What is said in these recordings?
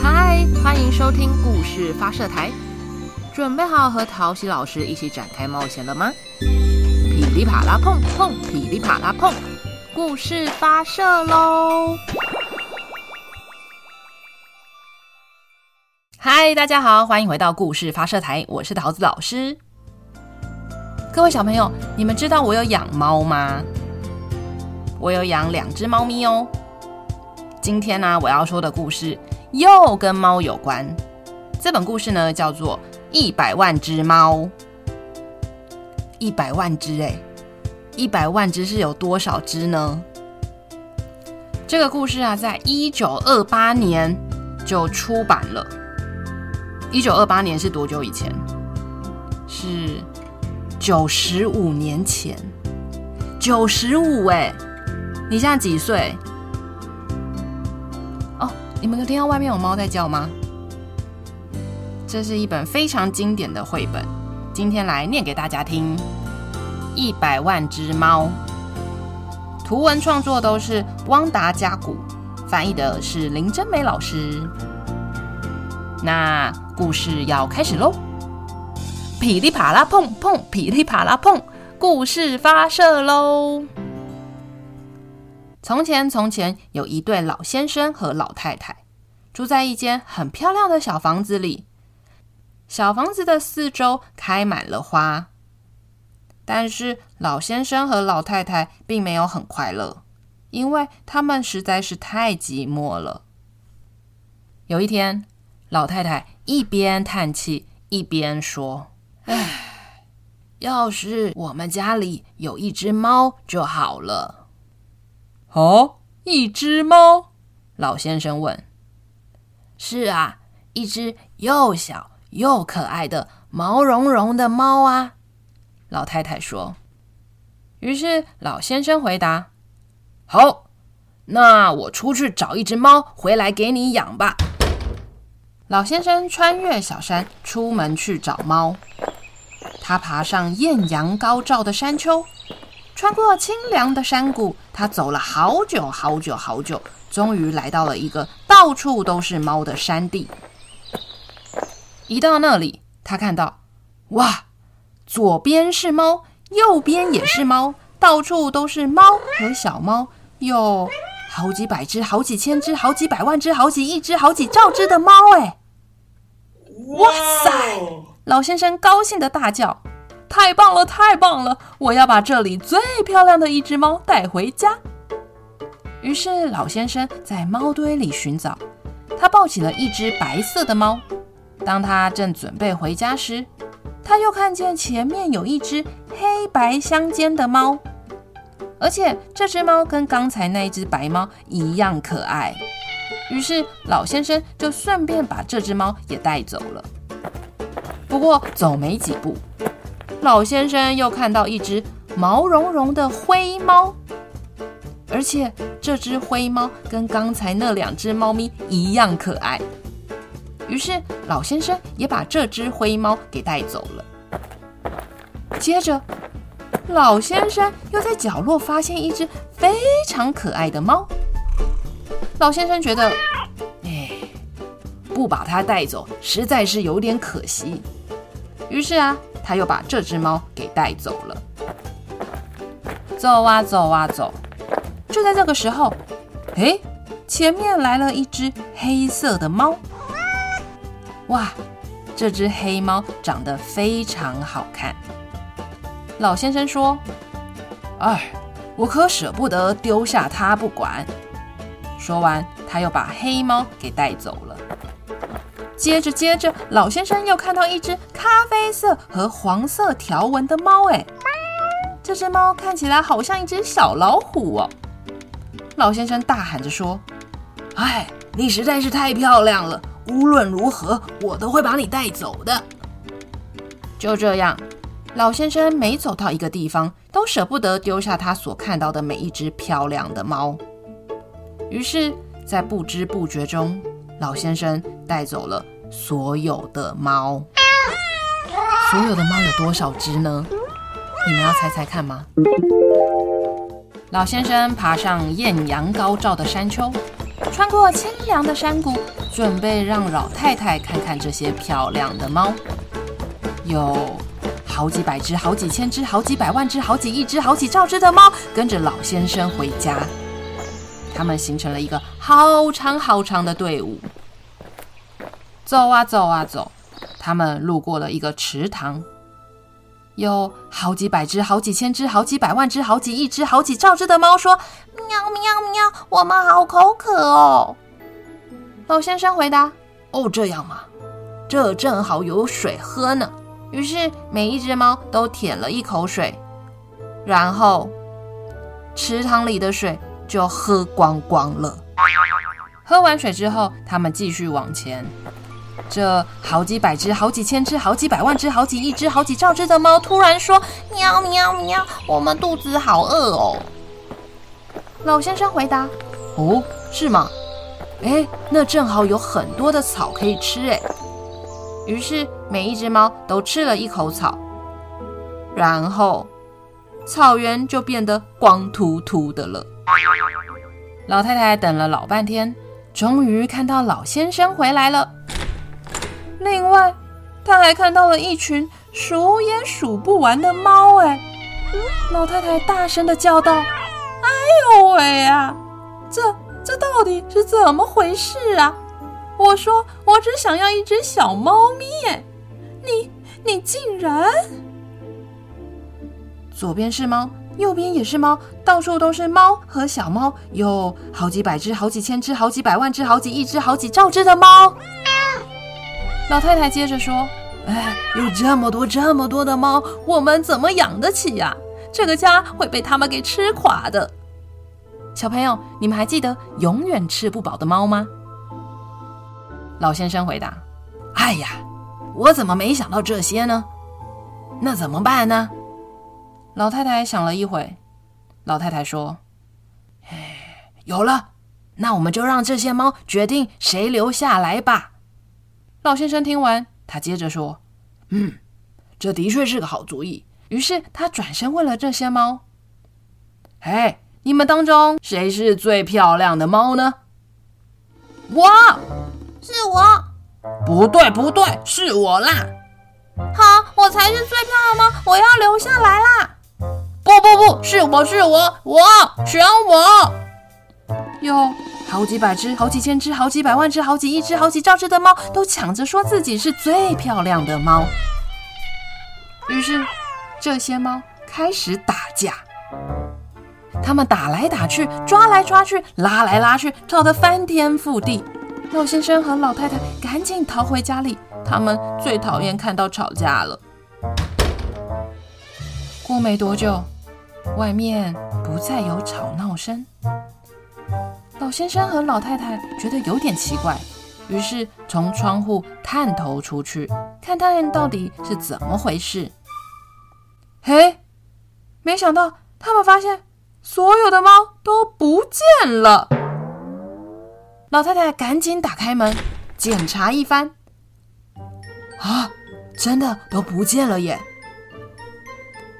嗨，欢迎收听故事发射台，准备好和陶喜老师一起展开冒险了吗？噼里啪啦碰碰，噼里啪啦碰，故事发射喽！嗨，大家好，欢迎回到故事发射台，我是桃子老师。各位小朋友，你们知道我有养猫吗？我有养两只猫咪哦。今天呢，我要说的故事。又跟猫有关，这本故事呢叫做《一百万只猫》。一百万只哎，一百万只是有多少只呢？这个故事啊，在一九二八年就出版了。一九二八年是多久以前？是九十五年前。九十五哎，你现在几岁？你们有听到外面有猫在叫吗？这是一本非常经典的绘本，今天来念给大家听。一百万只猫，图文创作都是汪达加古，翻译的是林真美老师。那故事要开始喽！噼里啪啦碰碰，噼里啪啦碰，故事发射喽！从前，从前有一对老先生和老太太，住在一间很漂亮的小房子里。小房子的四周开满了花，但是老先生和老太太并没有很快乐，因为他们实在是太寂寞了。有一天，老太太一边叹气一边说：“唉，要是我们家里有一只猫就好了。”哦，一只猫？老先生问。是啊，一只又小又可爱的毛茸茸的猫啊。老太太说。于是老先生回答：“好，那我出去找一只猫回来给你养吧。”老先生穿越小山，出门去找猫。他爬上艳阳高照的山丘。穿过清凉的山谷，他走了好久好久好久，终于来到了一个到处都是猫的山地。一到那里，他看到，哇，左边是猫，右边也是猫，到处都是猫和小猫，有好几百只、好几千只、好几百万只、好几亿只、好几兆只的猫。哎，哇塞！老先生高兴的大叫。太棒了，太棒了！我要把这里最漂亮的一只猫带回家。于是老先生在猫堆里寻找，他抱起了一只白色的猫。当他正准备回家时，他又看见前面有一只黑白相间的猫，而且这只猫跟刚才那只白猫一样可爱。于是老先生就顺便把这只猫也带走了。不过走没几步。老先生又看到一只毛茸茸的灰猫，而且这只灰猫跟刚才那两只猫咪一样可爱。于是老先生也把这只灰猫给带走了。接着，老先生又在角落发现一只非常可爱的猫。老先生觉得，哎，不把它带走实在是有点可惜。于是啊。他又把这只猫给带走了。走啊走啊走，就在这个时候，哎，前面来了一只黑色的猫。哇，这只黑猫长得非常好看。老先生说：“哎，我可舍不得丢下它不管。”说完，他又把黑猫给带走了。接着，接着，老先生又看到一只咖啡色和黄色条纹的猫。哎，这只猫看起来好像一只小老虎哦。老先生大喊着说：“哎，你实在是太漂亮了！无论如何，我都会把你带走的。”就这样，老先生每走到一个地方，都舍不得丢下他所看到的每一只漂亮的猫。于是，在不知不觉中，老先生带走了所有的猫。所有的猫有多少只呢？你们要猜猜看吗？老先生爬上艳阳高照的山丘，穿过清凉的山谷，准备让老太太看看这些漂亮的猫。有好几百只、好几千只、好几百万只、好几亿只、好几兆只的猫跟着老先生回家。他们形成了一个好长好长的队伍。走啊走啊走，他们路过了一个池塘。有好几百只、好几千只、好几百万只、好几亿只、好几兆只的猫说：“喵喵喵，我们好口渴哦。”老先生回答：“哦，这样吗？这正好有水喝呢。”于是每一只猫都舔了一口水，然后池塘里的水就喝光光了。喝完水之后，他们继续往前。这好几百只、好几千只、好几百万只、好几亿只、好几兆只的猫突然说：“喵喵喵，我们肚子好饿哦。”老先生回答：“哦，是吗？哎，那正好有很多的草可以吃。”哎，于是每一只猫都吃了一口草，然后草原就变得光秃秃的了。老太太等了老半天，终于看到老先生回来了。另外，他还看到了一群数也数不完的猫。哎，老太太大声地叫道：“哎呦喂呀，这这到底是怎么回事啊？我说我只想要一只小猫咪，你你竟然……左边是猫，右边也是猫，到处都是猫和小猫，有好几百只、好几千只、好几百万只、好几亿只、好几兆只的猫。”老太太接着说：“哎，有这么多这么多的猫，我们怎么养得起呀？这个家会被他们给吃垮的。”小朋友，你们还记得永远吃不饱的猫吗？老先生回答：“哎呀，我怎么没想到这些呢？那怎么办呢？”老太太想了一会，老太太说：“哎，有了，那我们就让这些猫决定谁留下来吧。”老先生听完，他接着说：“嗯，这的确是个好主意。”于是他转身问了这些猫：“哎，你们当中谁是最漂亮的猫呢？”“我，是我。”“不对，不对，是我啦。”“好，我才是最漂亮的猫，我要留下来啦！”“不不不，是我是我，我选我。”哟。好几百只、好几千只、好几百万只、好几亿只、好几兆只的猫都抢着说自己是最漂亮的猫。于是，这些猫开始打架。他们打来打去，抓来抓去，拉来拉去，吵得翻天覆地。老先生和老太太赶紧逃回家里，他们最讨厌看到吵架了。过没多久，外面不再有吵闹声。老先生和老太太觉得有点奇怪，于是从窗户探头出去，看看到底是怎么回事。嘿，没想到他们发现所有的猫都不见了。老太太赶紧打开门检查一番，啊，真的都不见了耶！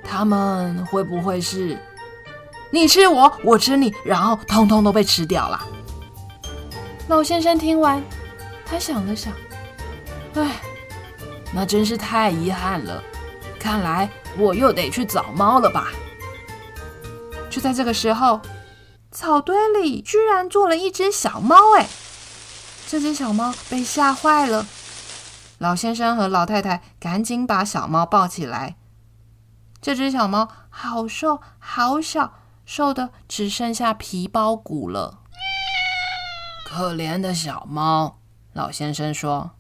他们会不会是……你吃我，我吃你，然后通通都被吃掉了。老先生听完，他想了想，唉，那真是太遗憾了。看来我又得去找猫了吧。就在这个时候，草堆里居然坐了一只小猫，哎，这只小猫被吓坏了。老先生和老太太赶紧把小猫抱起来。这只小猫好瘦，好小。瘦的只剩下皮包骨了，可怜的小猫。老先生说：“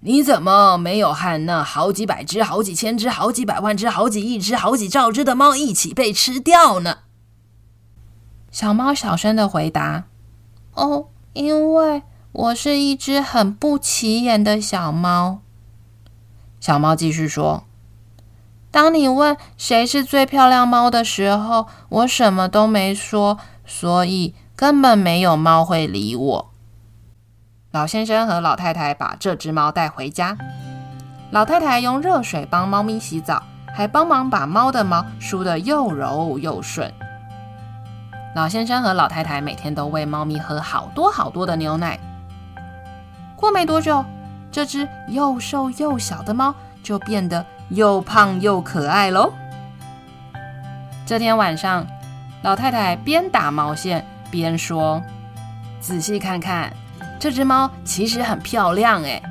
你怎么没有和那好几百只、好几千只、好几百万只、好几亿只、好几兆只的猫一起被吃掉呢？”小猫小声的回答：“哦，因为我是一只很不起眼的小猫。”小猫继续说。当你问谁是最漂亮猫的时候，我什么都没说，所以根本没有猫会理我。老先生和老太太把这只猫带回家，老太太用热水帮猫咪洗澡，还帮忙把猫的毛梳得又柔又顺。老先生和老太太每天都喂猫咪喝好多好多的牛奶。过没多久，这只又瘦又小的猫就变得又胖又可爱喽。这天晚上，老太太边打毛线边说：“仔细看看，这只猫其实很漂亮诶。”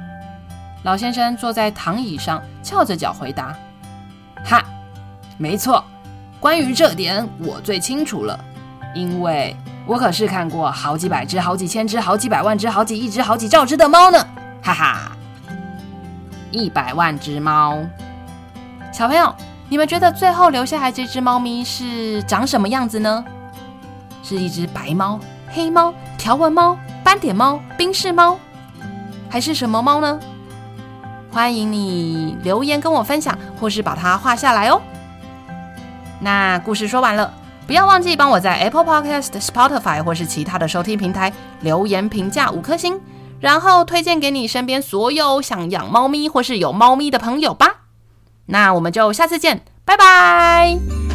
老先生坐在躺椅上，翘着脚回答：“哈，没错，关于这点我最清楚了，因为我可是看过好几百只、好几千只、好几百万只、好几亿只、好几兆只的猫呢！哈哈，一百万只猫。小朋友，你们觉得最后留下来这只猫咪是长什么样子呢？是一只白猫、黑猫、条纹猫、斑点猫、宾士猫，还是什么猫呢？”欢迎你留言跟我分享，或是把它画下来哦。那故事说完了，不要忘记帮我在 Apple Podcast、Spotify 或是其他的收听平台留言评价五颗星，然后推荐给你身边所有想养猫咪或是有猫咪的朋友吧。那我们就下次见，拜拜。